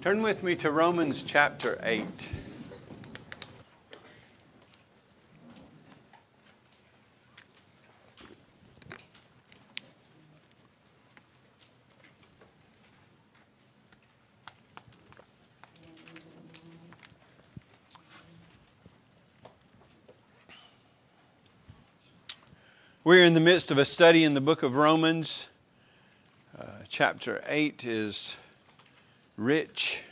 Turn with me to Romans chapter 8. We're in the midst of a study in the book of Romans. Uh, chapter 8 is rich,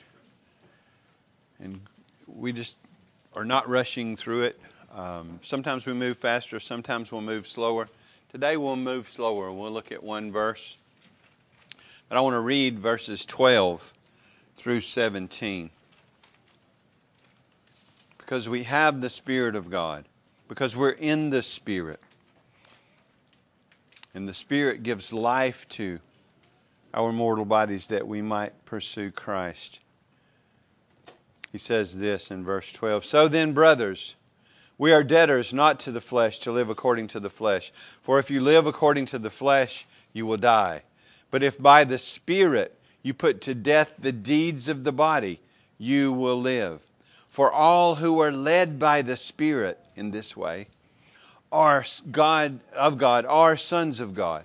and we just are not rushing through it. Um, sometimes we move faster, sometimes we'll move slower. Today we'll move slower. We'll look at one verse. But I want to read verses 12 through 17. Because we have the Spirit of God, because we're in the Spirit. And the Spirit gives life to our mortal bodies that we might pursue Christ. He says this in verse 12 So then, brothers, we are debtors not to the flesh to live according to the flesh. For if you live according to the flesh, you will die. But if by the Spirit you put to death the deeds of the body, you will live. For all who are led by the Spirit in this way, are God of God, are sons of God.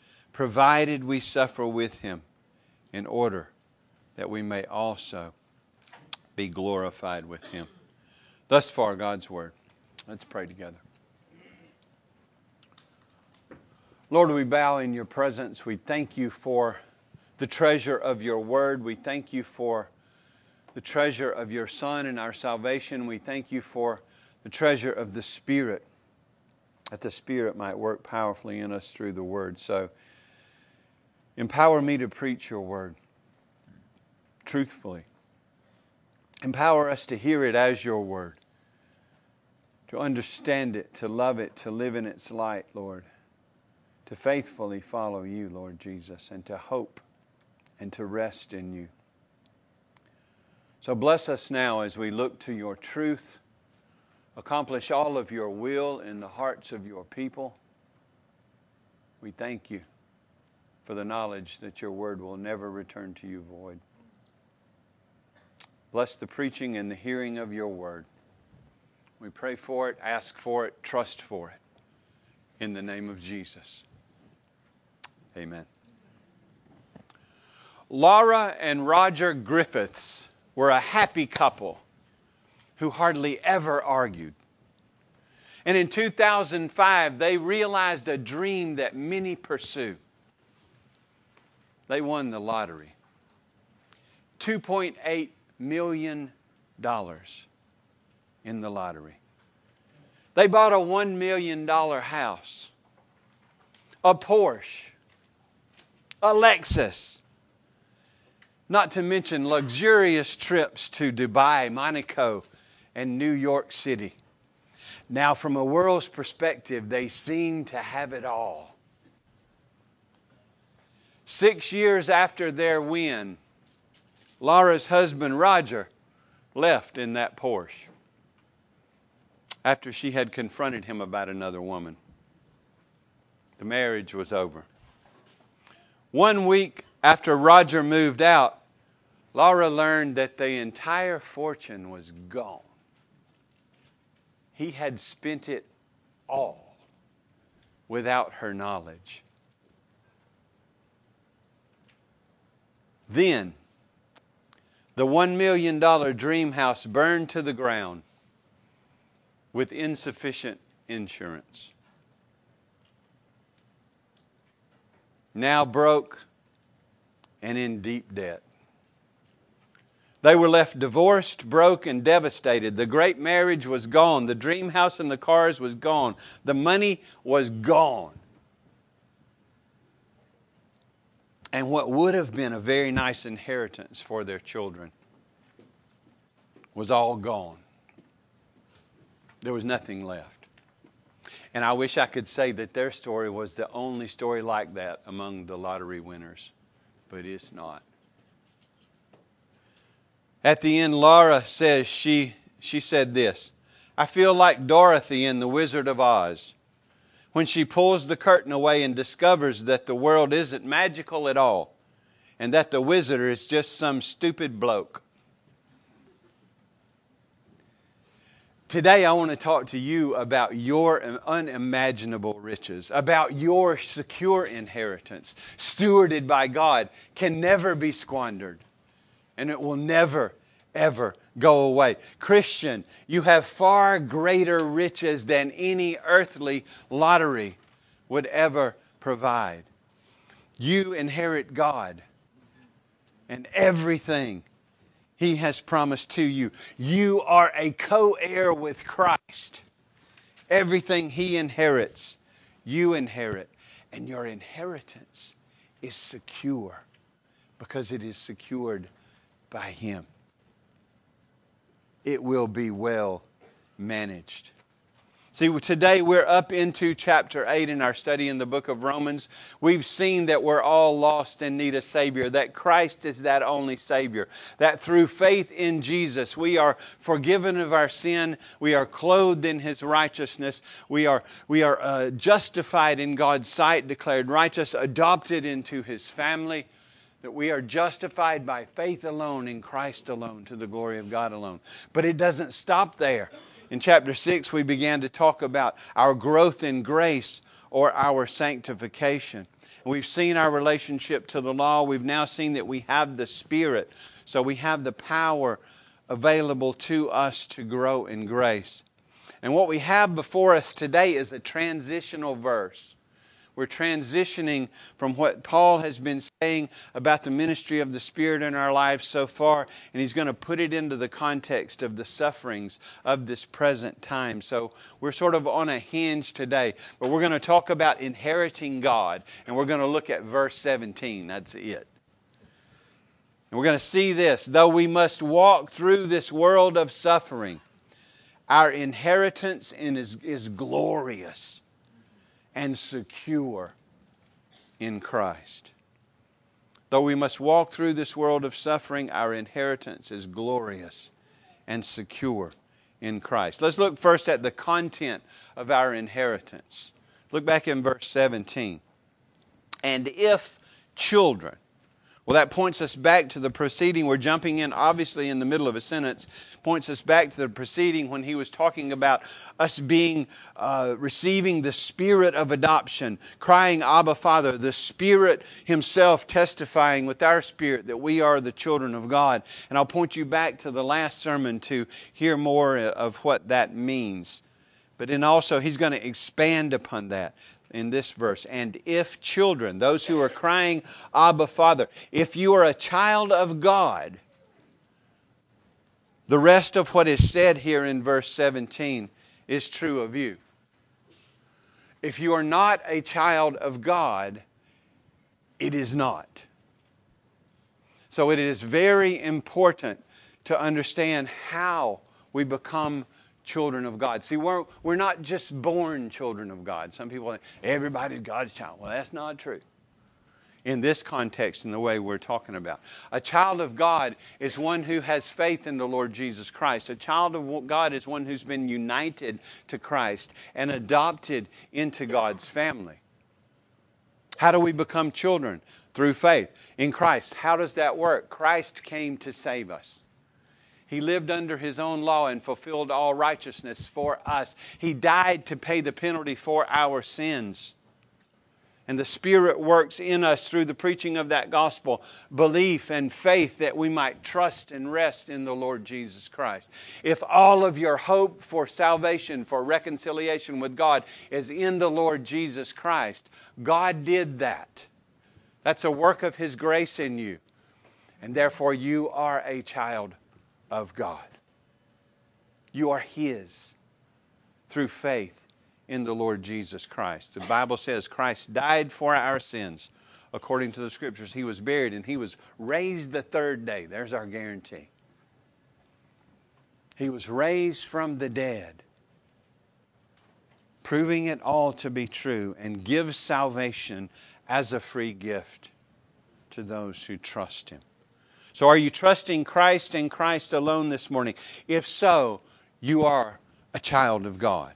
provided we suffer with him, in order that we may also be glorified with him. Thus far, God's Word. Let's pray together. Lord, we bow in your presence. We thank you for the treasure of your Word. We thank you for the treasure of your Son and our salvation. We thank you for the treasure of the Spirit that the Spirit might work powerfully in us through the Word. So, empower me to preach your Word truthfully. Empower us to hear it as your Word, to understand it, to love it, to live in its light, Lord, to faithfully follow you, Lord Jesus, and to hope and to rest in you. So bless us now as we look to your truth accomplish all of your will in the hearts of your people. We thank you for the knowledge that your word will never return to you void. Bless the preaching and the hearing of your word. We pray for it, ask for it, trust for it. In the name of Jesus. Amen. Laura and Roger Griffiths were a happy couple who hardly ever argued. And in 2005, they realized a dream that many pursue. They won the lottery $2.8 million in the lottery. They bought a $1 million house, a Porsche, a Lexus, not to mention luxurious trips to Dubai, Monaco, and New York City. Now, from a world's perspective, they seem to have it all. Six years after their win, Laura's husband Roger left in that Porsche after she had confronted him about another woman. The marriage was over. One week after Roger moved out, Laura learned that the entire fortune was gone. He had spent it all without her knowledge. Then, the $1 million dream house burned to the ground with insufficient insurance. Now broke and in deep debt. They were left divorced, broke, and devastated. The great marriage was gone. The dream house and the cars was gone. The money was gone. And what would have been a very nice inheritance for their children was all gone. There was nothing left. And I wish I could say that their story was the only story like that among the lottery winners, but it's not. At the end, Laura says she, she said this I feel like Dorothy in The Wizard of Oz when she pulls the curtain away and discovers that the world isn't magical at all and that the wizard is just some stupid bloke. Today, I want to talk to you about your unimaginable riches, about your secure inheritance, stewarded by God, can never be squandered, and it will never, ever go away. Christian, you have far greater riches than any earthly lottery would ever provide. You inherit God and everything he has promised to you. You are a co heir with Christ. Everything He inherits, you inherit. And your inheritance is secure because it is secured by Him. It will be well managed. See, today we're up into chapter 8 in our study in the book of Romans. We've seen that we're all lost and need a Savior, that Christ is that only Savior, that through faith in Jesus we are forgiven of our sin, we are clothed in His righteousness, we are, we are uh, justified in God's sight, declared righteous, adopted into His family that we are justified by faith alone in Christ alone to the glory of God alone. But it doesn't stop there. In chapter 6, we began to talk about our growth in grace or our sanctification. We've seen our relationship to the law. We've now seen that we have the Spirit. So we have the power available to us to grow in grace. And what we have before us today is a transitional verse. We're transitioning from what Paul has been saying about the ministry of the Spirit in our lives so far, and he's going to put it into the context of the sufferings of this present time. So we're sort of on a hinge today, but we're going to talk about inheriting God, and we're going to look at verse 17. That's it. And we're going to see this though we must walk through this world of suffering, our inheritance is, is glorious and secure in Christ. Though we must walk through this world of suffering, our inheritance is glorious and secure in Christ. Let's look first at the content of our inheritance. Look back in verse 17. And if children, well, that points us back to the proceeding. We're jumping in, obviously, in the middle of a sentence. Points us back to the proceeding when he was talking about us being, uh, receiving the spirit of adoption, crying, Abba, Father, the Spirit Himself testifying with our spirit that we are the children of God. And I'll point you back to the last sermon to hear more of what that means. But then also, he's going to expand upon that in this verse. And if children, those who are crying, Abba, Father, if you are a child of God, the rest of what is said here in verse 17 is true of you. If you are not a child of God, it is not. So it is very important to understand how we become children of God. See, we're, we're not just born children of God. Some people think everybody's God's child. Well, that's not true. In this context, in the way we're talking about, a child of God is one who has faith in the Lord Jesus Christ. A child of God is one who's been united to Christ and adopted into God's family. How do we become children? Through faith in Christ. How does that work? Christ came to save us. He lived under his own law and fulfilled all righteousness for us. He died to pay the penalty for our sins. And the Spirit works in us through the preaching of that gospel, belief and faith that we might trust and rest in the Lord Jesus Christ. If all of your hope for salvation, for reconciliation with God, is in the Lord Jesus Christ, God did that. That's a work of His grace in you. And therefore, you are a child of God. You are His through faith in the Lord Jesus Christ. The Bible says Christ died for our sins according to the Scriptures. He was buried and He was raised the third day. There's our guarantee. He was raised from the dead, proving it all to be true, and gives salvation as a free gift to those who trust Him. So, are you trusting Christ and Christ alone this morning? If so, you are a child of God.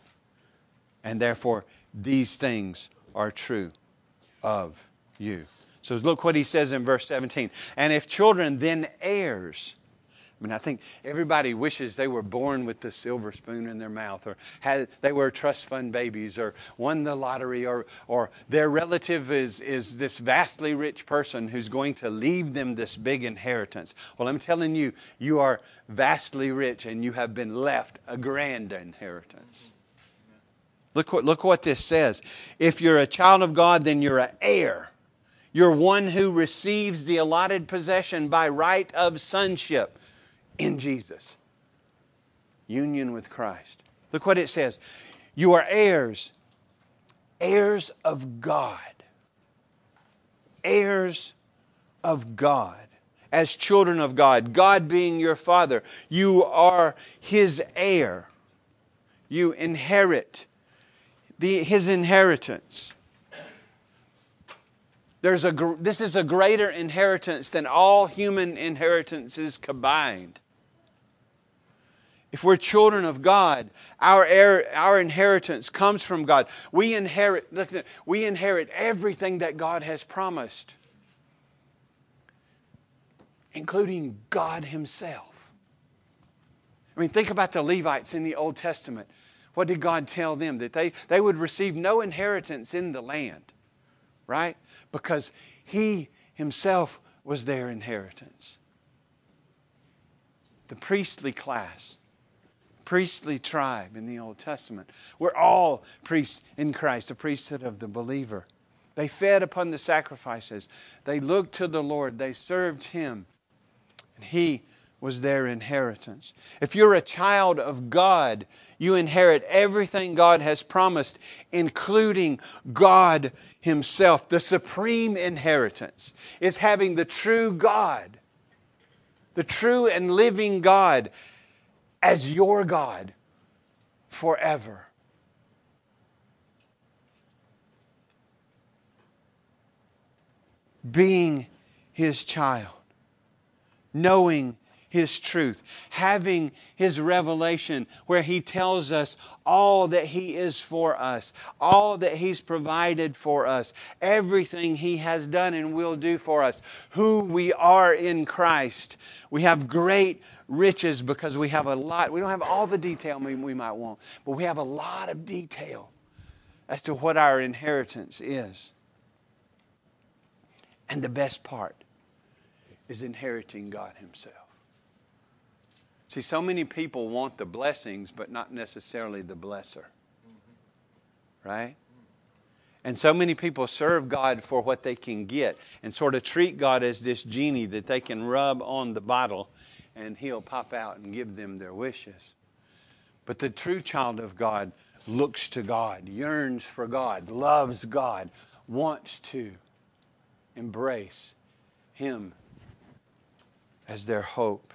And therefore, these things are true of you. So, look what he says in verse 17. And if children, then heirs I mean, I think everybody wishes they were born with the silver spoon in their mouth, or had, they were trust fund babies, or won the lottery, or, or their relative is, is this vastly rich person who's going to leave them this big inheritance. Well, I'm telling you, you are vastly rich and you have been left a grand inheritance. Look what, look what this says. If you're a child of God, then you're an heir. You're one who receives the allotted possession by right of sonship in Jesus. Union with Christ. Look what it says. You are heirs, heirs of God. Heirs of God. As children of God, God being your Father, you are His heir. You inherit the, His inheritance. There's a, this is a greater inheritance than all human inheritances combined. If we're children of God, our, our inheritance comes from God. We inherit, look, we inherit everything that God has promised, including God Himself. I mean, think about the Levites in the Old Testament. What did God tell them? That they, they would receive no inheritance in the land, right? Because He Himself was their inheritance. The priestly class priestly tribe in the Old Testament. We're all priests in Christ, the priesthood of the believer. They fed upon the sacrifices. They looked to the Lord. They served Him. And He was their inheritance. If you're a child of God, you inherit everything God has promised, including God Himself. The supreme inheritance is having the true God, the true and living God as your God forever. Being his child, knowing his truth, having his revelation where he tells us all that he is for us, all that he's provided for us, everything he has done and will do for us, who we are in Christ. We have great riches because we have a lot. We don't have all the detail we, might want, but we have a lot of detail as to what our inheritance is. And the best part is inheriting God Himself. See, so many people want the blessings, but not necessarily the blesser. Right? And so many people serve God for what they can get and sort of treat God as this genie that they can rub on the bottle and he'll pop out and give them their wishes. But the true child of God looks to God, yearns for God, loves God, wants to embrace Him as their hope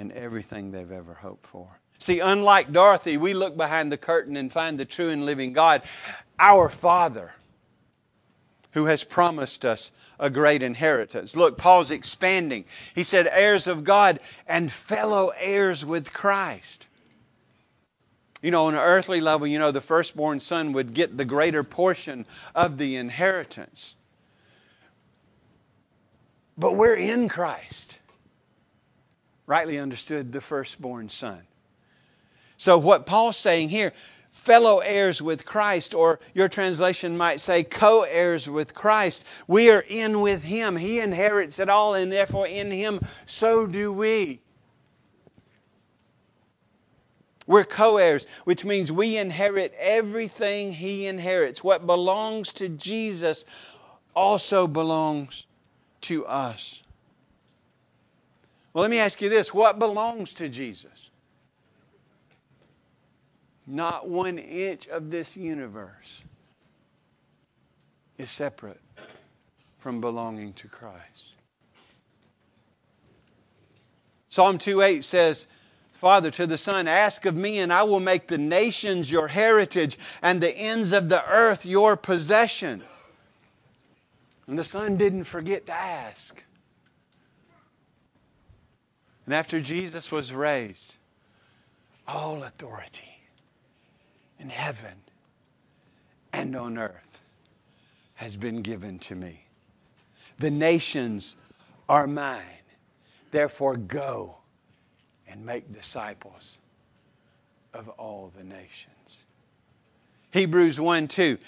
and everything they've ever hoped for. See, unlike Dorothy, we look behind the curtain and find the true and living God, our Father, who has promised us a great inheritance. Look, Paul's expanding. He said, heirs of God and fellow heirs with Christ. You know, on an earthly level, you know, the firstborn son would get the greater portion of the inheritance. But we're in Christ. Rightly understood, the firstborn son. So, what Paul's saying here, fellow heirs with Christ, or your translation might say co heirs with Christ. We are in with Him. He inherits it all, and therefore in Him, so do we. We're co heirs, which means we inherit everything He inherits. What belongs to Jesus also belongs to us. Well, let me ask you this what belongs to Jesus? Not one inch of this universe is separate from belonging to Christ. Psalm 2:8 says, Father to the Son, Ask of me, and I will make the nations your heritage and the ends of the earth your possession. And the Son didn't forget to ask. And after Jesus was raised, all authority in heaven and on earth has been given to me. The nations are mine. Therefore, go and make disciples of all the nations. Hebrews 1 2.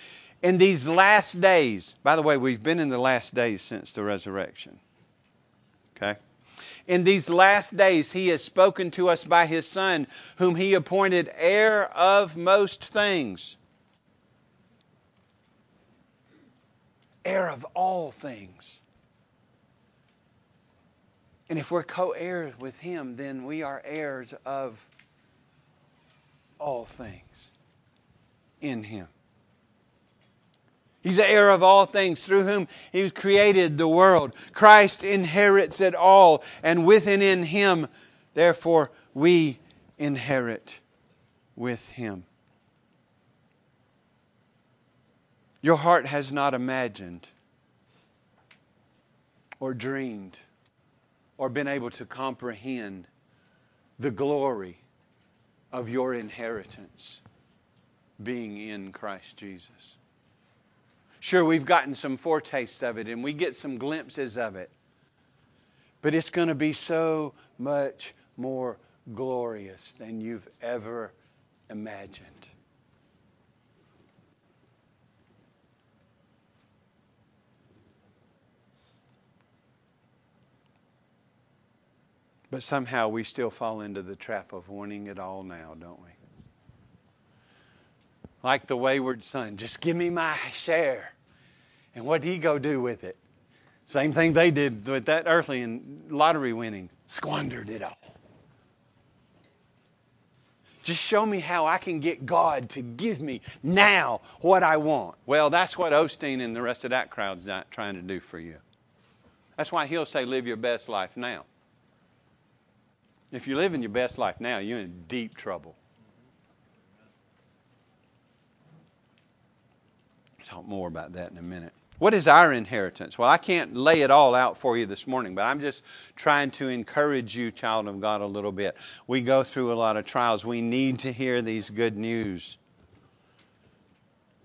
In these last days, by the way, we've been in the last days since the resurrection. Okay? In these last days, he has spoken to us by his Son, whom he appointed heir of most things. Heir of all things. And if we're co heirs with him, then we are heirs of all things in him. He's the heir of all things through whom he created the world. Christ inherits it all, and within in him, therefore, we inherit with him. Your heart has not imagined or dreamed or been able to comprehend the glory of your inheritance being in Christ Jesus. Sure, we've gotten some foretaste of it and we get some glimpses of it. But it's going to be so much more glorious than you've ever imagined. But somehow we still fall into the trap of wanting it all now, don't we? like the wayward son. Just give me my share. And what did he go do with it? Same thing they did with that earthly and lottery winning. Squandered it all. Just show me how I can get God to give me now what I want. Well, that's what Osteen and the rest of that crowd's not trying to do for you. That's why he'll say, live your best life now. If you're living your best life now, you're in deep trouble. talk more about that in a minute. What is our inheritance? Well, I can't lay it all out for you this morning, but I'm just trying to encourage you, child of God, a little bit. We go through a lot of trials. We need to hear these good news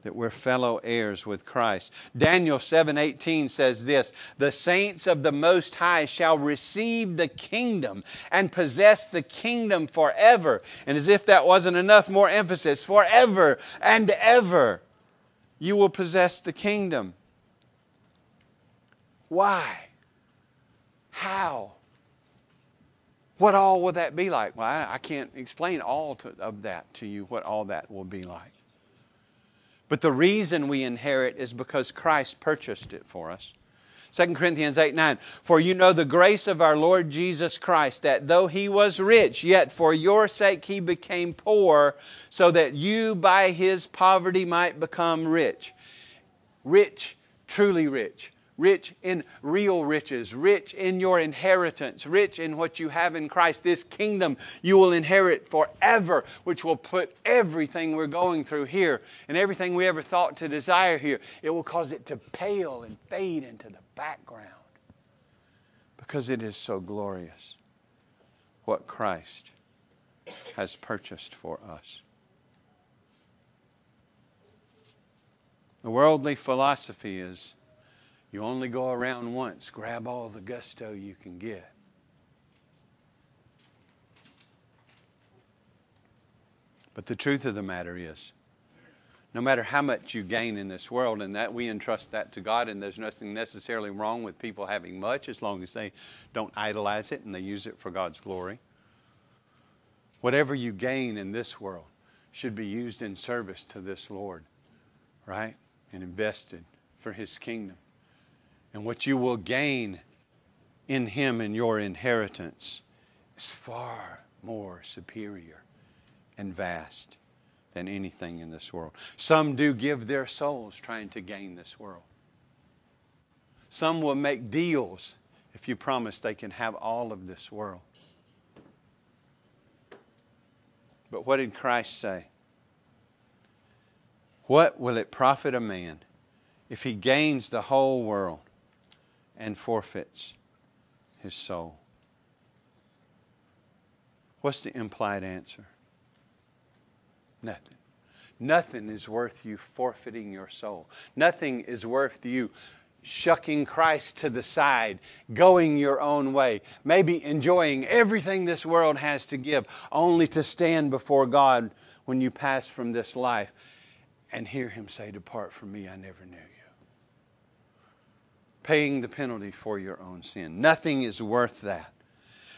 that we're fellow heirs with Christ. Daniel 7:18 says this, "The saints of the most high shall receive the kingdom and possess the kingdom forever." And as if that wasn't enough, more emphasis, forever and ever you will possess the kingdom. Why? How? What all will that be like? Well, I, I can't explain all to, of that to you, what all that will be like. But the reason we inherit is because Christ purchased it for us. 2 Corinthians 8 9. For you know the grace of our Lord Jesus Christ, that though he was rich, yet for your sake he became poor, so that you by his poverty might become rich. Rich, truly rich rich in real riches, rich in your inheritance, rich in what you have in Christ. This kingdom you will inherit forever, which will put everything we're going through here and everything we ever thought to desire here, it will cause it to pale and fade into the background because it is so glorious what Christ has purchased for us. The worldly philosophy is you only go around once, grab all the gusto you can get. But the truth of the matter is, no matter how much you gain in this world, and that we entrust that to God, and there's nothing necessarily wrong with people having much as long as they don't idolize it and they use it for God's glory. Whatever you gain in this world should be used in service to this Lord, right? And invested for His kingdom and what you will gain in Him in your inheritance is far more superior and vast than anything in this world. Some do give their souls trying to gain this world. Some will make deals if you promise they can have all of this world. But what did Christ say? What will it profit a man if he gains the whole world and forfeits his soul? What's the implied answer? Nothing. Nothing is worth you forfeiting your soul. Nothing is worth you shucking Christ to the side, going your own way, maybe enjoying everything this world has to give, only to stand before God when you pass from this life and hear Him say, Depart from me, I never knew you. Paying the penalty for your own sin. Nothing is worth that.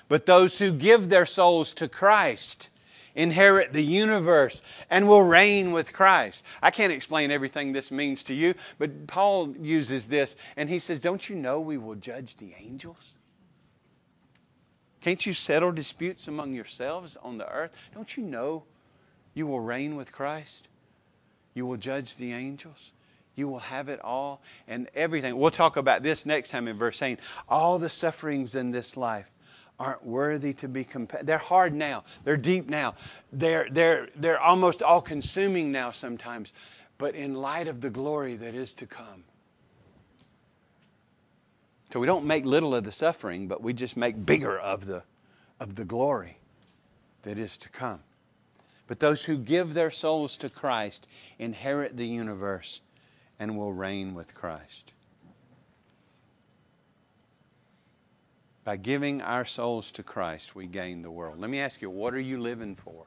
But those who give their souls to Christ, inherit the universe, and will reign with Christ. I can't explain everything this means to you, but Paul uses this, and he says, Don't you know we will judge the angels? Can't you settle disputes among yourselves on the earth? Don't you know you will reign with Christ? You will judge the angels. You will have it all and everything. We'll talk about this next time in verse 8. All the sufferings in this life aren't worthy to be compared. They're hard now. They're deep now. They're, they're, they're almost all consuming now sometimes. But in light of the glory that is to come. So we don't make little of the suffering, but we just make bigger of the, of the glory that is to come. But those who give their souls to Christ inherit the universe and will reign with Christ. By giving our souls to Christ, we gain the world. Let me ask you, what are you living for?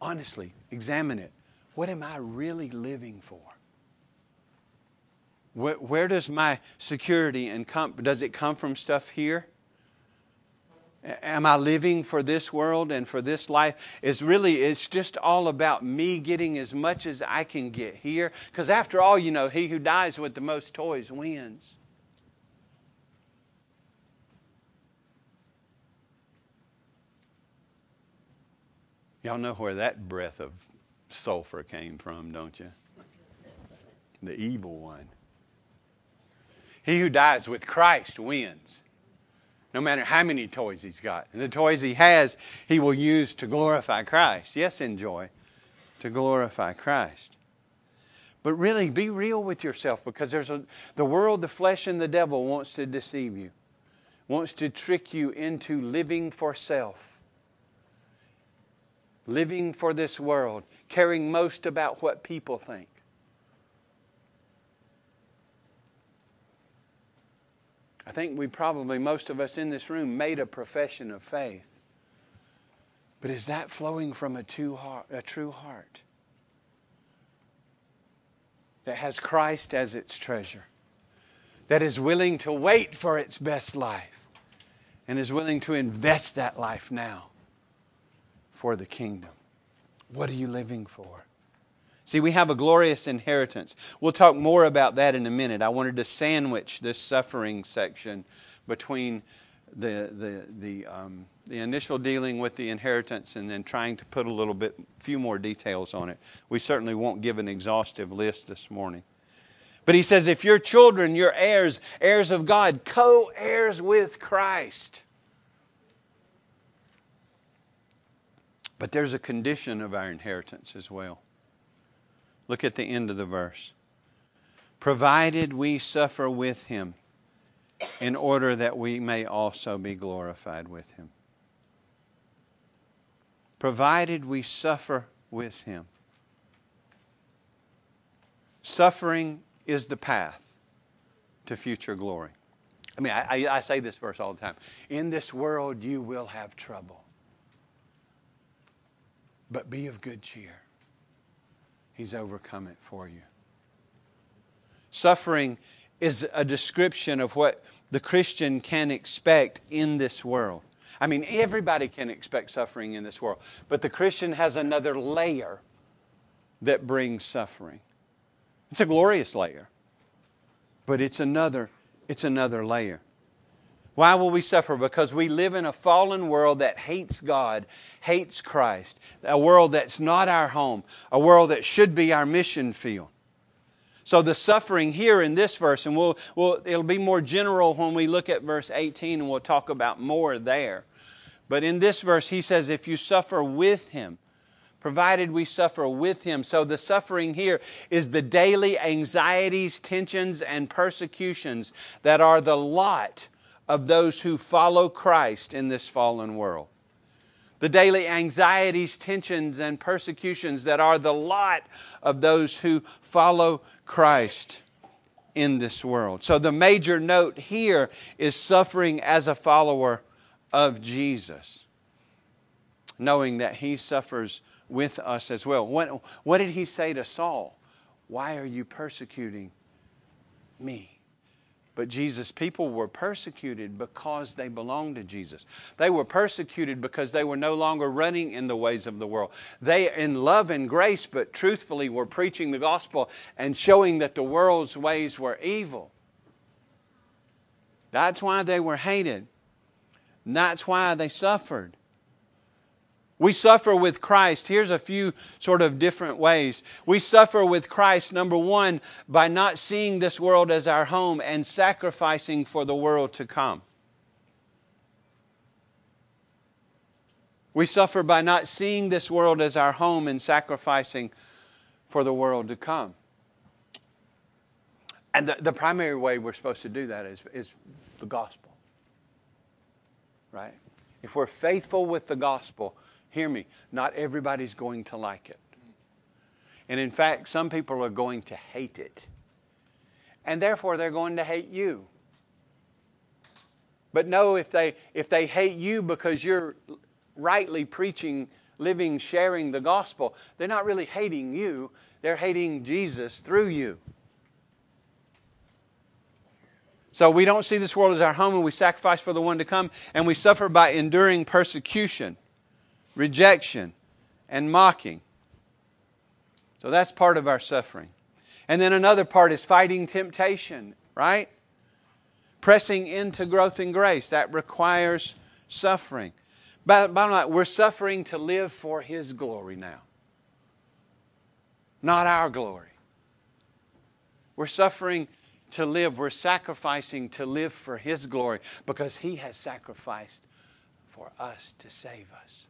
Honestly, examine it. What am I really living for? Where, where does my security and come? Does it come from stuff here? Am I living for this world and for this life? It's really, it's just all about me getting as much as I can get here. Because after all, you know, he who dies with the most toys wins. Y'all know where that breath of sulfur came from, don't you? The evil one. He who dies with Christ wins. No matter how many toys he's got. And the toys he has, he will use to glorify Christ. Yes, enjoy to glorify Christ. But really, be real with yourself because there's a, the world, the flesh, and the devil wants to deceive you, wants to trick you into living for self living for this world, caring most about what people think. I think we probably, most of us in this room, made a profession of faith. But is that flowing from a, heart, a true heart that has Christ as its treasure, that is willing to wait for its best life, and is willing to invest that life now? for the kingdom. What are you living for? See, we have a glorious inheritance. We'll talk more about that in a minute. I wanted to sandwich this suffering section between the, the, the, um, the initial dealing with the inheritance and then trying to put a little bit, few more details on it. We certainly won't give an exhaustive list this morning. But he says, if you're children, you're heirs, heirs of God, co heirs with Christ. But there's a condition of our inheritance as well. Look at the end of the verse. Provided we suffer with him, in order that we may also be glorified with him. Provided we suffer with him. Suffering is the path to future glory. I mean, I, I, say this verse all the time. In this world, you will have trouble. But be of good cheer. He's overcome it for you. Suffering is a description of what the Christian can expect in this world. I mean, everybody can expect suffering in this world, but the Christian has another layer that brings suffering. It's a glorious layer, but it's another, it's another layer. Why will we suffer? Because we live in a fallen world that hates God, hates Christ, a world that's not our home, a world that should be our mission field. So the suffering here in this verse, and we'll, we'll, it'll be more general when we look at verse 18 and we'll talk about more there. But in this verse, he says, if you suffer with him, provided we suffer with him. So the suffering here is the daily anxieties, tensions, and persecutions that are the lot of those who follow Christ in this fallen world. The daily anxieties, tensions, and persecutions that are the lot of those who follow Christ in this world. So the major note here is suffering as a follower of Jesus, knowing that he suffers with us as well. What, what did he say to Saul? Why are you persecuting me? But Jesus' people were persecuted because they belonged to Jesus. They were persecuted because they were no longer running in the ways of the world. They, in love and grace, but truthfully, were preaching the gospel and showing that the world's ways were evil. That's why they were hated. that's why they suffered. We suffer with Christ. Here's a few sort of different ways. We suffer with Christ, number one, by not seeing this world as our home and sacrificing for the world to come. We suffer by not seeing this world as our home and sacrificing for the world to come. And the, the primary way we're supposed to do that is, is the gospel. Right? If we're faithful with the gospel, Hear me, not everybody's going to like it. And in fact, some people are going to hate it. And therefore, they're going to hate you. But know if they, if they hate you because you're rightly preaching, living, sharing the gospel, they're not really hating you, they're hating Jesus through you. So we don't see this world as our home and we sacrifice for the one to come and we suffer by enduring persecution rejection, and mocking. So that's part of our suffering. And then another part is fighting temptation, right? Pressing into growth in grace. That requires suffering. Bottom line, we're suffering to live for His glory now, not our glory. We're suffering to live, we're sacrificing to live for His glory because He has sacrificed for us to save us.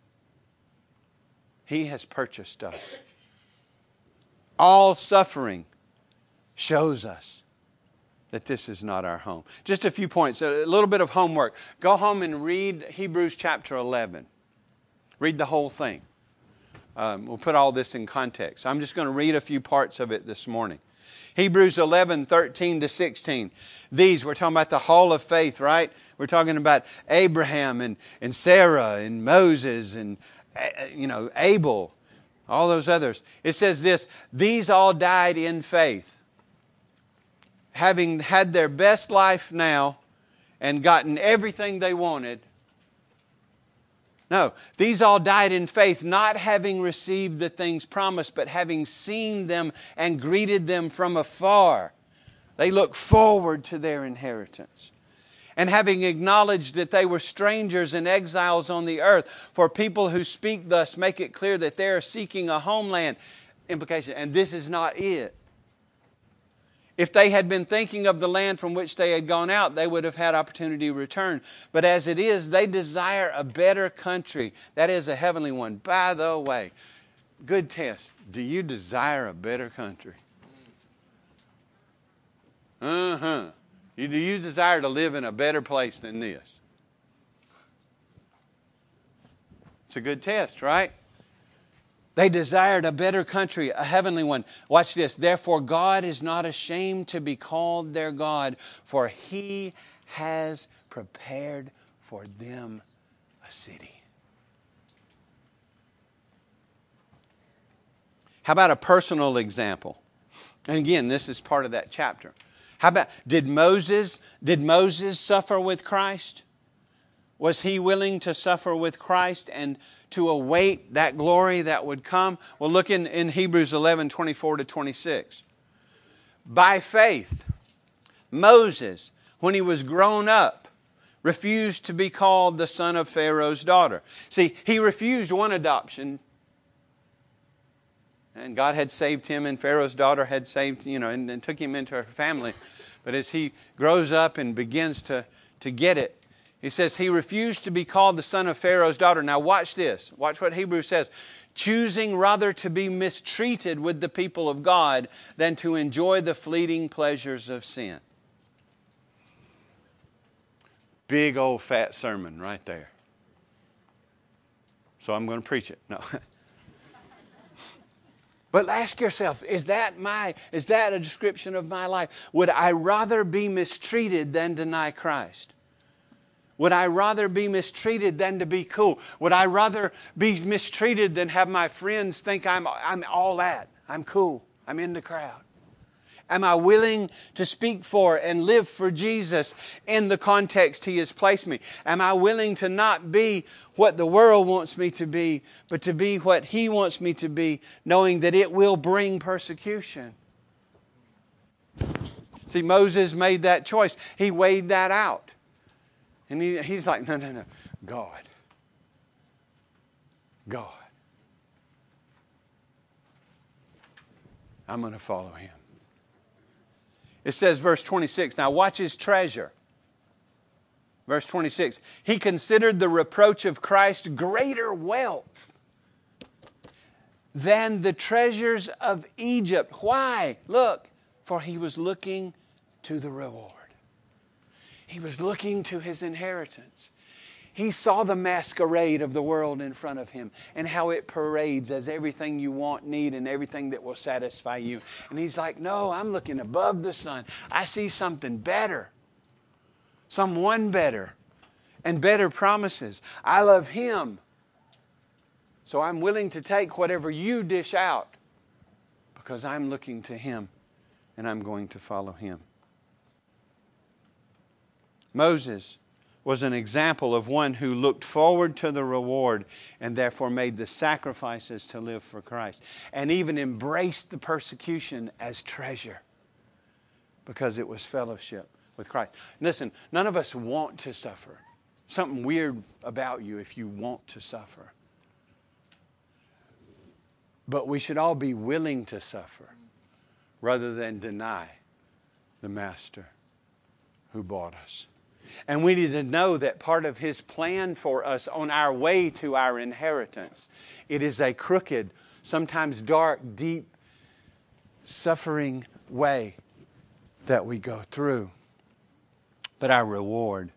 He has purchased us. All suffering shows us that this is not our home. Just a few points, a little bit of homework. Go home and read Hebrews chapter 11. Read the whole thing. Um, we'll put all this in context. I'm just going to read a few parts of it this morning. Hebrews 11, 13 to 16. These, we're talking about the hall of faith, right? We're talking about Abraham and, and Sarah and Moses and you know, Abel, all those others. It says this these all died in faith, having had their best life now and gotten everything they wanted. No, these all died in faith, not having received the things promised, but having seen them and greeted them from afar. They look forward to their inheritance and having acknowledged that they were strangers and exiles on the earth. For people who speak thus make it clear that they are seeking a homeland. Implication, and this is not it. If they had been thinking of the land from which they had gone out, they would have had opportunity to return. But as it is, they desire a better country, that is, a heavenly one. By the way, good test. Do you desire a better country? Uh huh. Do you desire to live in a better place than this? It's a good test, right? They desired a better country, a heavenly one. Watch this. Therefore, God is not ashamed to be called their God, for he has prepared for them a city. How about a personal example? And again, this is part of that chapter. How about did Moses did Moses suffer with Christ? Was he willing to suffer with Christ and to await that glory that would come? Well, look in, in Hebrews 11 24 to 26. By faith, Moses, when he was grown up, refused to be called the son of Pharaoh's daughter. See, he refused one adoption, and God had saved him, and Pharaoh's daughter had saved, you know, and, and took him into her family. But as he grows up and begins to, to get it, He says he refused to be called the son of Pharaoh's daughter. Now, watch this. Watch what Hebrews says. Choosing rather to be mistreated with the people of God than to enjoy the fleeting pleasures of sin. Big old fat sermon right there. So I'm going to preach it. No. But ask yourself, is that my is that a description of my life? Would I rather be mistreated than deny Christ? Would I rather be mistreated than to be cool? Would I rather be mistreated than have my friends think I'm, I'm all that? I'm cool. I'm in the crowd. Am I willing to speak for and live for Jesus in the context He has placed me? Am I willing to not be what the world wants me to be, but to be what He wants me to be, knowing that it will bring persecution? See, Moses made that choice. He weighed that out. And he, he's like, no, no, no. God. God. I'm going to follow him. It says, verse 26, now watch his treasure. Verse 26, he considered the reproach of Christ greater wealth than the treasures of Egypt. Why? Look, for he was looking to the reward. He was looking to his inheritance. He saw the masquerade of the world in front of him and how it parades as everything you want, need, and everything that will satisfy you. And he's like, No, I'm looking above the sun. I see something better, someone better, and better promises. I love him. So I'm willing to take whatever you dish out because I'm looking to him and I'm going to follow him. Moses was an example of one who looked forward to the reward and therefore made the sacrifices to live for Christ and even embraced the persecution as treasure because it was fellowship with Christ. Listen, none of us want to suffer. Something weird about you if you want to suffer. But we should all be willing to suffer rather than deny the Master who bought us. And we need to know that part of His plan for us on our way to our inheritance, it is a crooked, sometimes dark, deep, suffering way that we go through. But our reward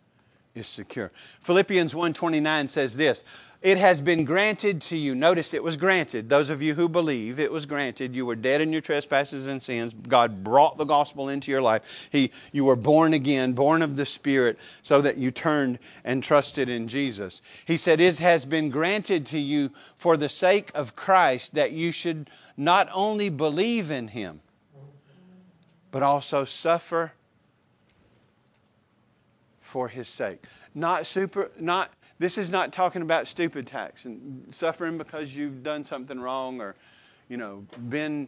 is secure. Philippians 1:29 says this, it has been granted to you. Notice it was granted. Those of you who believe, it was granted. You were dead in your trespasses and sins. God brought the gospel into your life. He, you were born again, born of the Spirit, so that you turned and trusted in Jesus. He said, It has been granted to you for the sake of Christ that you should not only believe in Him, but also suffer for His sake. Not super, not this is not talking about stupid tax and suffering because you've done something wrong or, you know, been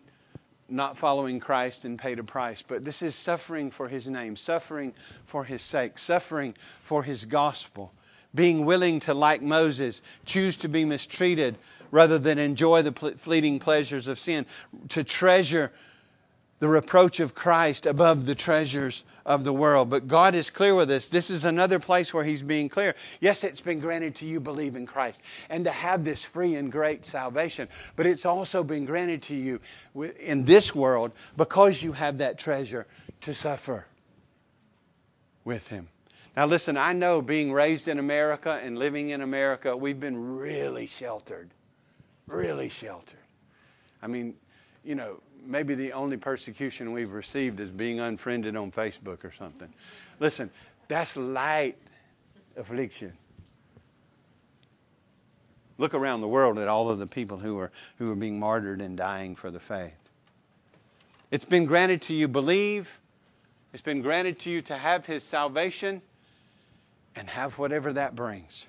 not following Christ and paid a price. But this is suffering for His name, suffering for His sake, suffering for His gospel, being willing to, like Moses, choose to be mistreated rather than enjoy the fleeting pleasures of sin, to treasure the reproach of Christ above the treasures of the world. But God is clear with us. This is another place where He's being clear. Yes, it's been granted to you believe in Christ and to have this free and great salvation, but it's also been granted to you in this world because you have that treasure to suffer with Him. Now, listen, I know being raised in America and living in America, we've been really sheltered. Really sheltered. I mean, you know, maybe the only persecution we've received is being unfriended on Facebook or something. Listen, that's light affliction. Look around the world at all of the people who are, who are being martyred and dying for the faith. It's been granted to you believe. It's been granted to you to have his salvation and have whatever that brings.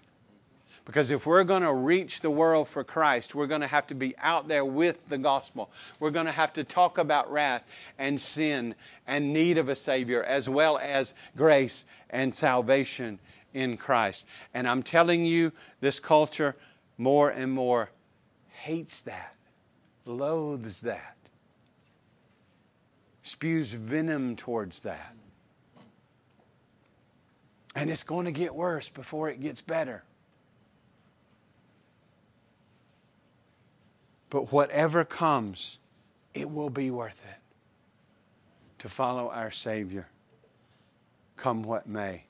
Because if we're going to reach the world for Christ, we're going to have to be out there with the gospel. We're going to have to talk about wrath and sin and need of a Savior, as well as grace and salvation in Christ. And I'm telling you, this culture more and more hates that, loathes that, spews venom towards that. And it's going to get worse before it gets better. But whatever comes, it will be worth it to follow our Savior, come what may,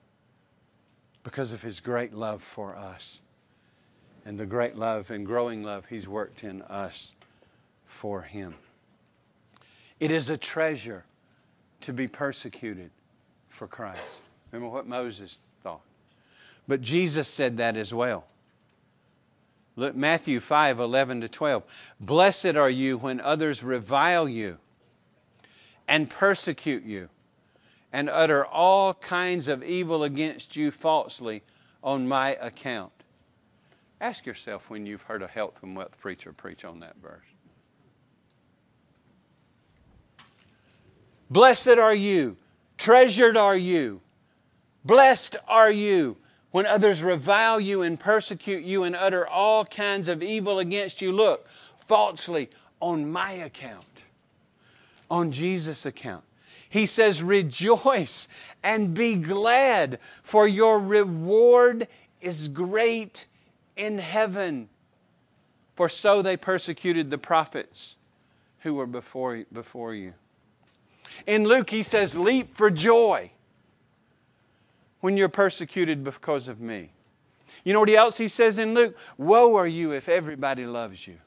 because of His great love for us and the great love and growing love He's worked in us for Him. It is a treasure to be persecuted for Christ. Remember what Moses thought. But Jesus said that as well. Look, Matthew 5 11 to 12. Blessed are you when others revile you and persecute you and utter all kinds of evil against you falsely on my account. Ask yourself when you've heard a health and wealth preacher preach on that verse. Blessed are you, treasured are you, blessed are you when others revile you and persecute you and utter all kinds of evil against you. Look, falsely on my account, on Jesus' account. He says, Rejoice and be glad, for your reward is great in heaven. For so they persecuted the prophets who were before, before you. In Luke, he says, Leap for joy when you're persecuted because of me. You know what else he says in Luke? Woe are you if everybody loves you.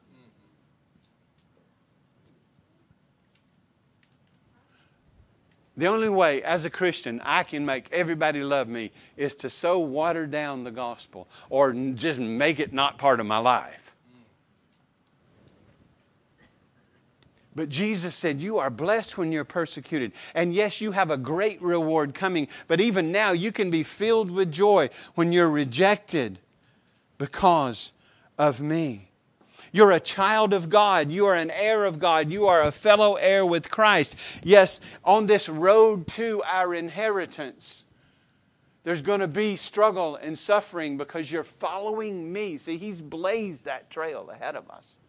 The only way, as a Christian, I can make everybody love me is to so water down the gospel or just make it not part of my life. But Jesus said, You are blessed when you're persecuted. And yes, you have a great reward coming, but even now you can be filled with joy when you're rejected because of me. You're a child of God. You are an heir of God. You are a fellow heir with Christ. Yes, on this road to our inheritance, there's going to be struggle and suffering because you're following me. See, He's blazed that trail ahead of us.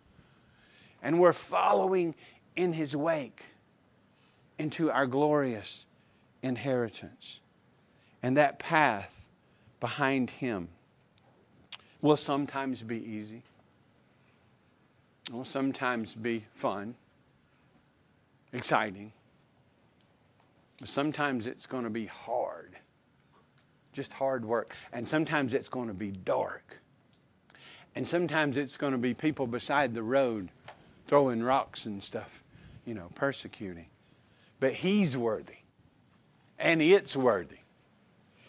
And we're following in his wake into our glorious inheritance. And that path behind him will sometimes be easy, will sometimes be fun, exciting, but sometimes it's going to be hard, just hard work. And sometimes it's going to be dark. And sometimes it's going to be people beside the road throwing rocks and stuff you know, persecuting. But He's worthy, and it's worthy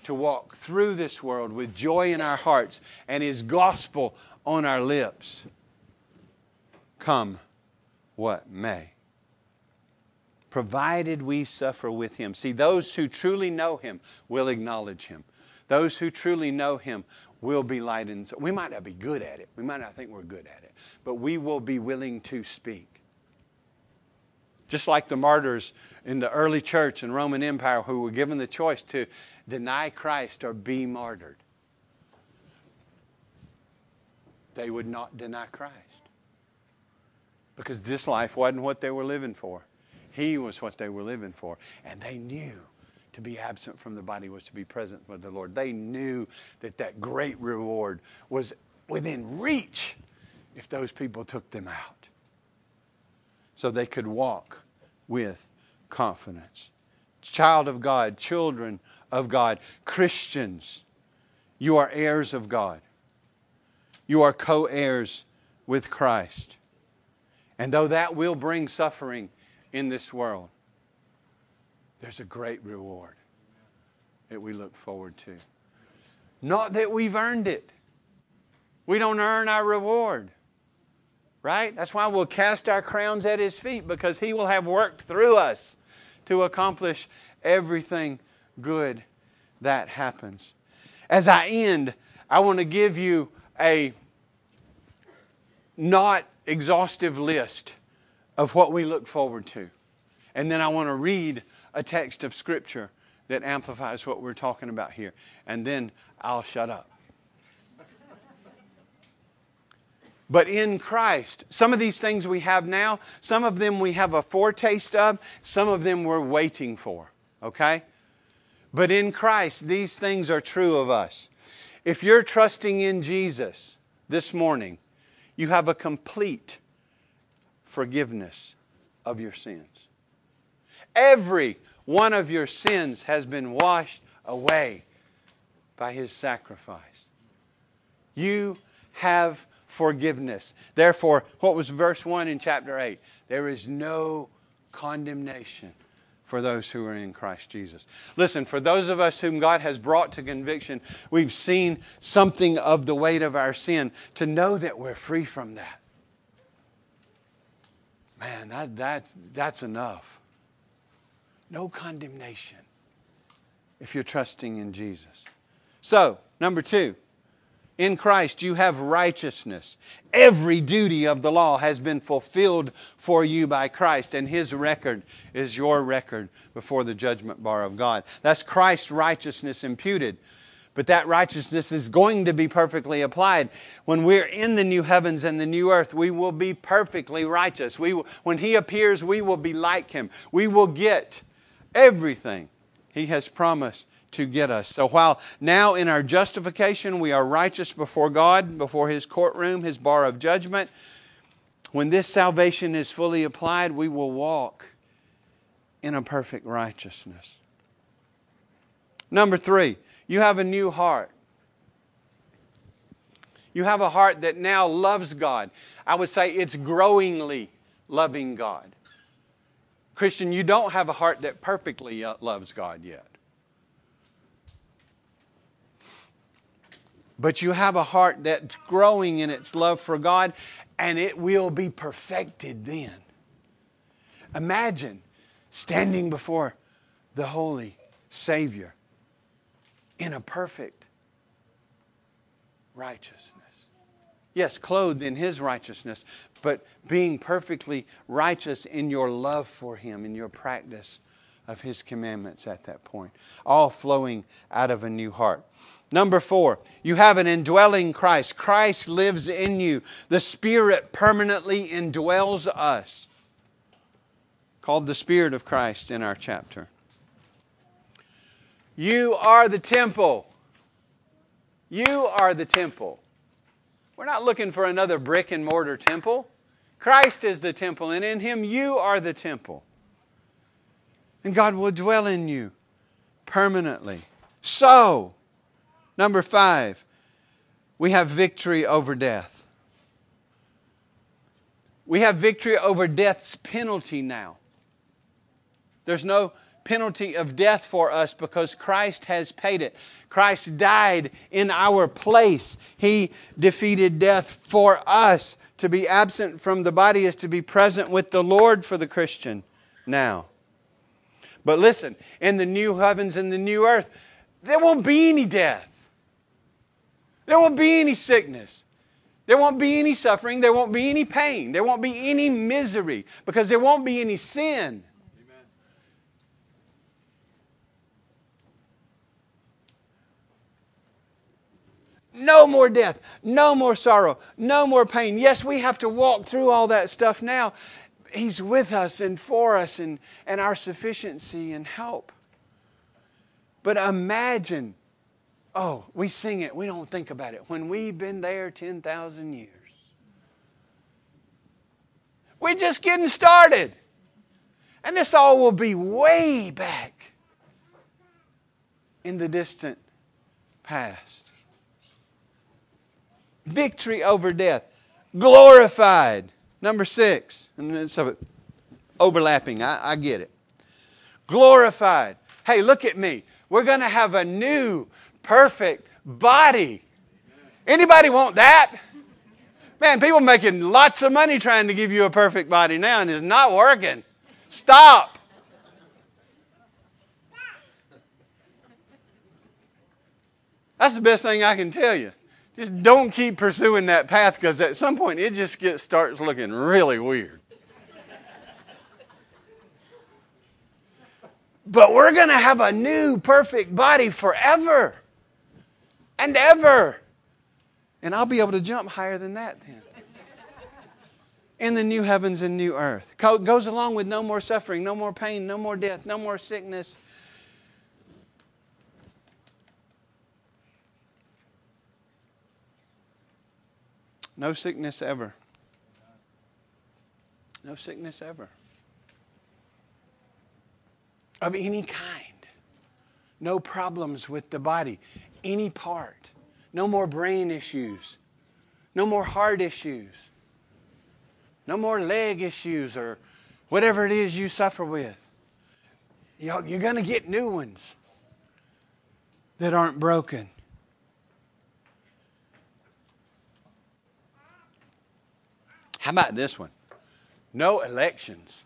to walk through this world with joy in our hearts and His gospel on our lips. Come what may. Provided we suffer with Him. See, those who truly know Him will acknowledge Him. Those who truly know Him will be light and we might not be good at it. We might not think we're good at it, but we will be willing to speak. Just like the martyrs in the early church and Roman Empire who were given the choice to deny Christ or be martyred. They would not deny Christ. Because this life wasn't what they were living for. He was what they were living for. And they knew to be absent from the body was to be present with the Lord. They knew that that great reward was within reach if those people took them out so they could walk with confidence. Child of God, children of God, Christians, you are heirs of God. You are co heirs with Christ. And though that will bring suffering in this world, there's a great reward that we look forward to. Not that we've earned it, we don't earn our reward. Right? That's why we'll cast our crowns at His feet because He will have worked through us to accomplish everything good that happens. As I end, I want to give you a not exhaustive list of what we look forward to. And then I want to read a text of Scripture that amplifies what we're talking about here. And then I'll shut up. But in Christ, some of these things we have now, some of them we have a foretaste of, some of them we're waiting for, okay? But in Christ, these things are true of us. If you're trusting in Jesus this morning, you have a complete forgiveness of your sins. Every one of your sins has been washed away by His sacrifice. You have forgiveness. Therefore, what was verse 1 in chapter 8? There is no condemnation for those who are in Christ Jesus. Listen, for those of us whom God has brought to conviction, we've seen something of the weight of our sin to know that we're free from that. Man, that, that, that's enough. No condemnation if you're trusting in Jesus. So, number two, in Christ, you have righteousness. Every duty of the law has been fulfilled for you by Christ, and His record is your record before the judgment bar of God. That's Christ's righteousness imputed. But that righteousness is going to be perfectly applied. When we're in the new heavens and the new earth, we will be perfectly righteous. We will, when He appears, we will be like Him. We will get everything He has promised to get us. So while now in our justification we are righteous before God, before His courtroom, His bar of judgment, when this salvation is fully applied, we will walk in a perfect righteousness. Number three, you have a new heart. You have a heart that now loves God. I would say it's growingly loving God. Christian, you don't have a heart that perfectly uh, loves God yet. But you have a heart that's growing in its love for God, and it will be perfected then. Imagine standing before the Holy Savior in a perfect righteousness. Yes, clothed in His righteousness, but being perfectly righteous in your love for Him, in your practice of His commandments at that point, all flowing out of a new heart. Number four, you have an indwelling Christ. Christ lives in you. The Spirit permanently indwells us. Called the Spirit of Christ in our chapter. You are the temple. You are the temple. We're not looking for another brick and mortar temple. Christ is the temple, and in Him you are the temple. And God will dwell in you permanently. So, Number five, we have victory over death. We have victory over death's penalty now. There's no penalty of death for us because Christ has paid it. Christ died in our place. He defeated death for us. To be absent from the body is to be present with the Lord for the Christian now. But listen, in the new heavens and the new earth, there won't be any death. There won't be any sickness. There won't be any suffering. There won't be any pain. There won't be any misery because there won't be any sin. No more death, no more sorrow, no more pain. Yes, we have to walk through all that stuff now. He's with us and for us and, and our sufficiency and help. But imagine Oh, we sing it, we don't think about it. When we've been there 10,000 years, we're just getting started. And this all will be way back in the distant past. Victory over death, glorified. Number six, and it's overlapping, I, I get it. Glorified. Hey, look at me. We're going to have a new perfect body. Anybody want that? Man, people making lots of money trying to give you a perfect body now and it's not working. Stop. That's the best thing I can tell you. Just don't keep pursuing that path because at some point it just gets, starts looking really weird. but we're going to have a new perfect body forever and ever. And I'll be able to jump higher than that then. In the new heavens and new earth. Goes along with no more suffering, no more pain, no more death, no more sickness. No sickness ever. No sickness ever. Of any kind. No problems with the body any part. No more brain issues. No more heart issues. No more leg issues or whatever it is you suffer with. You're going to get new ones that aren't broken. How about this one? No elections.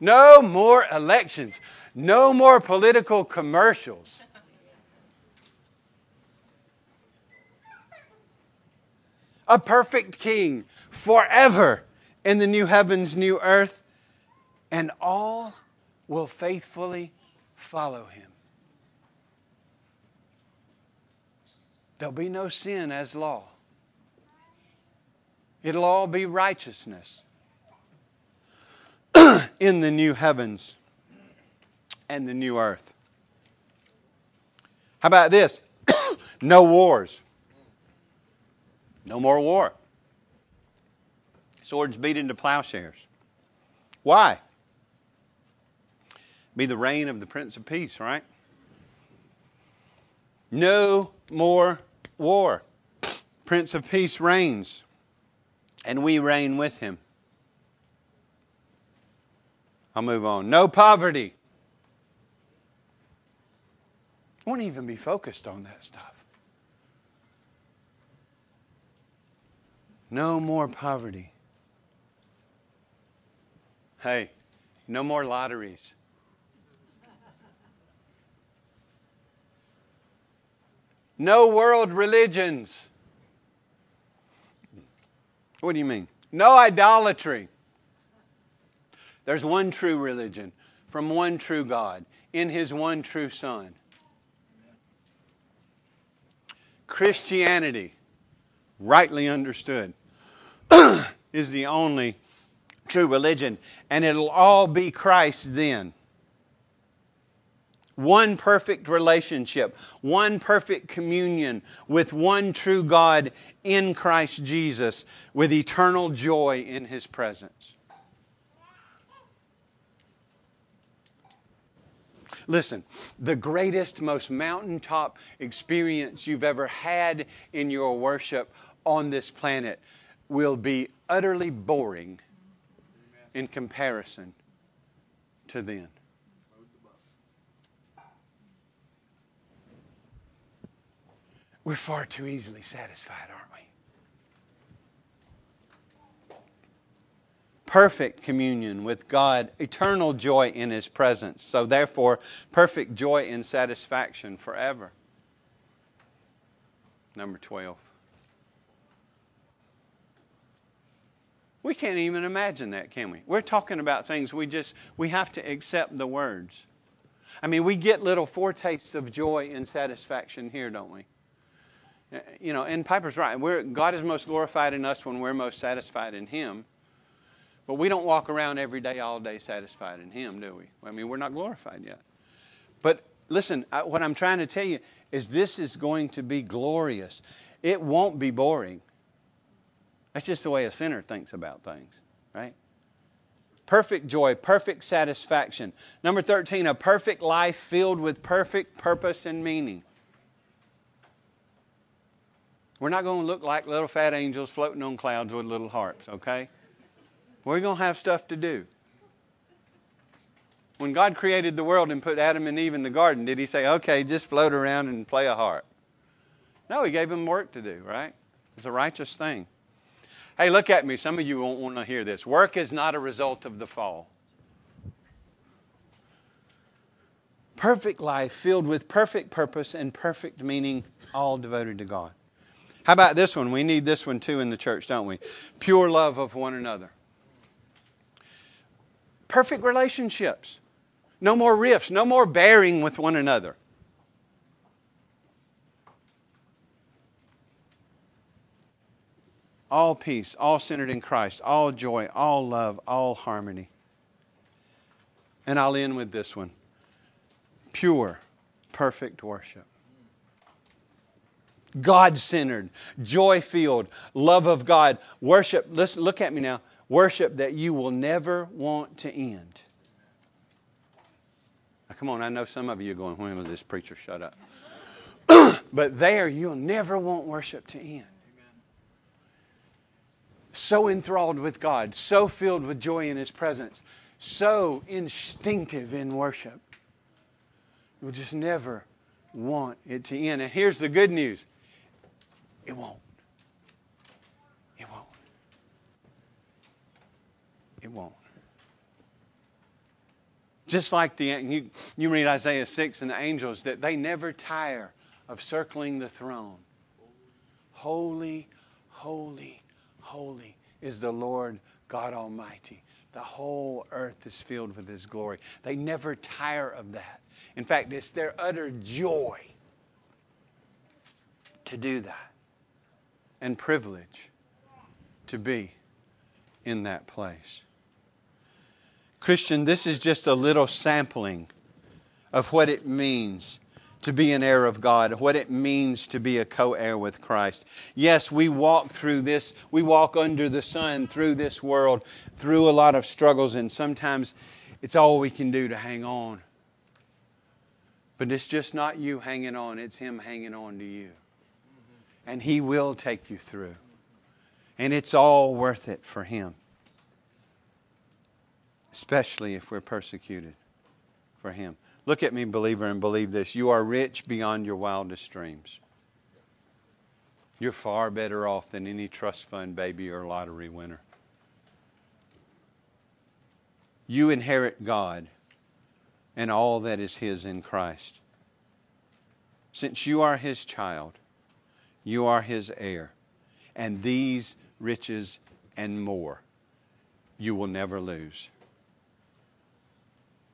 No more elections. No more political commercials. A perfect king forever in the new heavens, new earth, and all will faithfully follow him. There'll be no sin as law. It'll all be righteousness in the new heavens and the new earth. How about this? no wars. No more war. Swords beat into plowshares. Why? Be the reign of the Prince of Peace, right? No more war. Prince of Peace reigns, and we reign with him. I'll move on. No poverty. I won't even be focused on that stuff. No more poverty. Hey, no more lotteries. No world religions. What do you mean? No idolatry. There's one true religion from one true God in His one true Son. Christianity, rightly understood, is the only true religion, and it'll all be Christ then one perfect relationship, one perfect communion with one true God in Christ Jesus with eternal joy in His presence. Listen, the greatest, most mountaintop experience you've ever had in your worship on this planet will be utterly boring in comparison to then. We're far too easily satisfied, aren't we? Perfect communion with God, eternal joy in His presence. So, therefore, perfect joy and satisfaction forever. Number 12. We can't even imagine that, can we? We're talking about things we just, we have to accept the words. I mean, we get little foretastes of joy and satisfaction here, don't we? You know, and Piper's right. We're, God is most glorified in us when we're most satisfied in Him. But we don't walk around every day, all day satisfied in Him, do we? I mean, we're not glorified yet. But listen, I, what I'm trying to tell you is this is going to be glorious. It won't be boring. That's just the way a sinner thinks about things, right? Perfect joy, perfect satisfaction. Number 13, a perfect life filled with perfect purpose and meaning. We're not going to look like little fat angels floating on clouds with little harps, okay? We're going to have stuff to do. When God created the world and put Adam and Eve in the garden, did He say, okay, just float around and play a harp? No, He gave them work to do, right? It's a righteous thing. Hey, look at me. Some of you won't want to hear this. Work is not a result of the fall. Perfect life filled with perfect purpose and perfect meaning, all devoted to God. How about this one? We need this one too in the church, don't we? Pure love of one another. Perfect relationships. No more rifts, no more bearing with one another. All peace, all centered in Christ, all joy, all love, all harmony. And I'll end with this one pure, perfect worship God centered, joy filled, love of God, worship. Listen, look at me now. Worship that you will never want to end. Now, come on, I know some of you are going, when will this preacher shut up? but there, you'll never want worship to end. So enthralled with God, so filled with joy in His presence, so instinctive in worship. You'll just never want it to end. And here's the good news it won't. It won't. It won't. Just like the you, you read Isaiah 6 and the angels that they never tire of circling the throne. Holy, holy, holy is the Lord God Almighty. The whole earth is filled with His glory. They never tire of that. In fact, it's their utter joy to do that and privilege to be in that place. Christian, this is just a little sampling of what it means to be an heir of God, what it means to be a co heir with Christ. Yes, we walk through this, we walk under the sun through this world, through a lot of struggles, and sometimes it's all we can do to hang on. But it's just not you hanging on, it's Him hanging on to you. And He will take you through. And it's all worth it for Him, especially if we're persecuted for Him. Look at me, believer, and believe this. You are rich beyond your wildest dreams. You're far better off than any trust fund baby or lottery winner. You inherit God and all that is His in Christ. Since you are His child, you are His heir. And these riches and more you will never lose.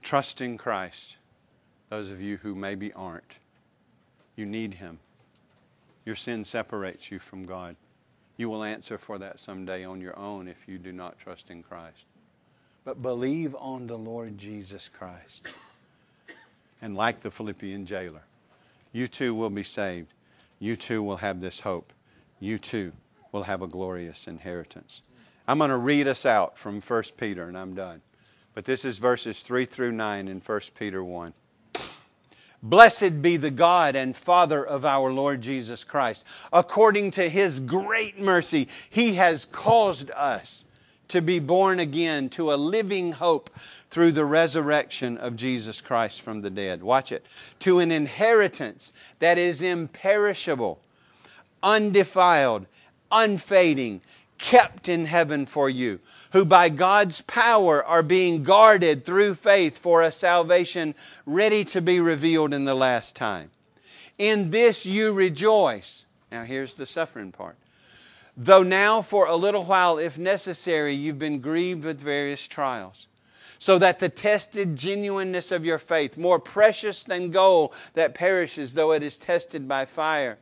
Trust in Christ those of you who maybe aren't. You need Him. Your sin separates you from God. You will answer for that someday on your own if you do not trust in Christ. But believe on the Lord Jesus Christ. And like the Philippian jailer, you too will be saved. You too will have this hope. You too will have a glorious inheritance. I'm going to read us out from 1 Peter, and I'm done. But this is verses 3 through 9 in 1 Peter 1. Blessed be the God and Father of our Lord Jesus Christ. According to his great mercy, he has caused us to be born again to a living hope through the resurrection of Jesus Christ from the dead. Watch it. To an inheritance that is imperishable, undefiled, unfading, kept in heaven for you who by God's power are being guarded through faith for a salvation ready to be revealed in the last time. In this you rejoice. Now, here's the suffering part. Though now, for a little while, if necessary, you've been grieved with various trials, so that the tested genuineness of your faith, more precious than gold that perishes though it is tested by fire,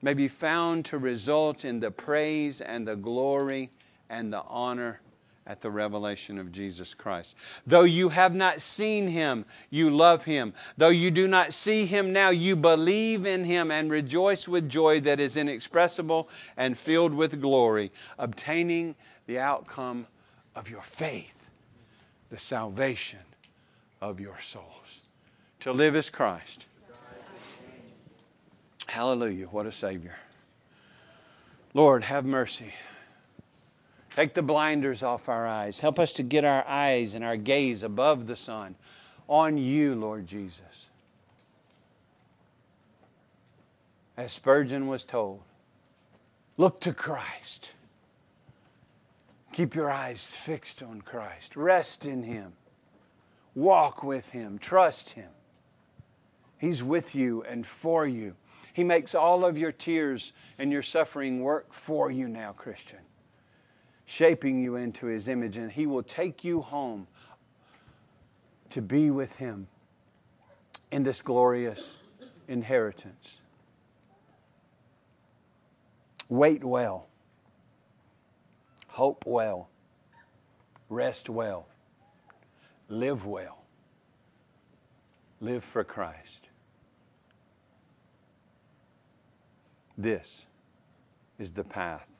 may be found to result in the praise and the glory and the honor at the revelation of Jesus Christ. Though you have not seen him, you love him. Though you do not see him now, you believe in him and rejoice with joy that is inexpressible and filled with glory, obtaining the outcome of your faith, the salvation of your souls. To live as Christ. Hallelujah. What a Savior. Lord, have mercy. Take the blinders off our eyes. Help us to get our eyes and our gaze above the sun on you, Lord Jesus. As Spurgeon was told, look to Christ. Keep your eyes fixed on Christ. Rest in Him. Walk with Him. Trust Him. He's with you and for you. He makes all of your tears and your suffering work for you now, Christian shaping you into His image, and He will take you home to be with Him in this glorious inheritance. Wait well, hope well, rest well, live well, live for Christ. This is the path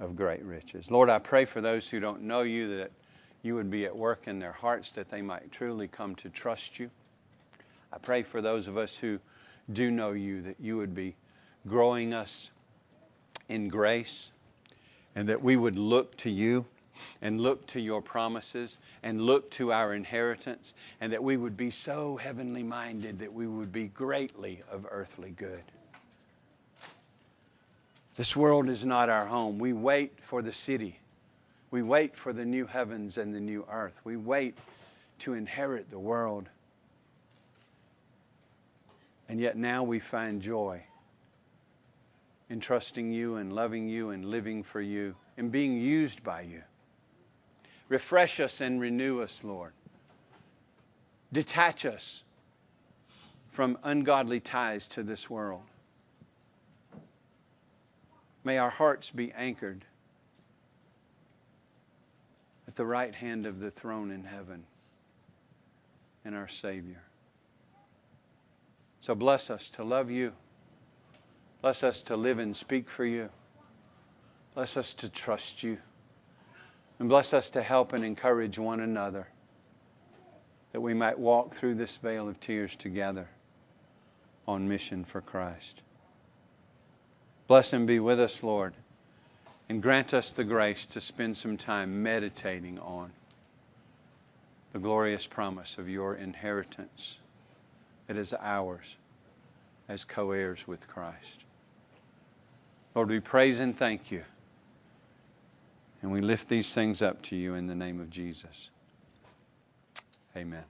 of great riches. Lord, I pray for those who don't know you that you would be at work in their hearts, that they might truly come to trust you. I pray for those of us who do know you that you would be growing us in grace and that we would look to you and look to your promises and look to our inheritance and that we would be so heavenly minded that we would be greatly of earthly good. This world is not our home. We wait for the city. We wait for the new heavens and the new earth. We wait to inherit the world. And yet now we find joy in trusting you and loving you and living for you and being used by you. Refresh us and renew us, Lord. Detach us from ungodly ties to this world. May our hearts be anchored at the right hand of the throne in heaven and our Savior. So bless us to love you. Bless us to live and speak for you. Bless us to trust you. And bless us to help and encourage one another that we might walk through this vale of tears together on mission for Christ. Bless and be with us, Lord, and grant us the grace to spend some time meditating on the glorious promise of your inheritance that is ours as co heirs with Christ. Lord, we praise and thank you. And we lift these things up to you in the name of Jesus. Amen.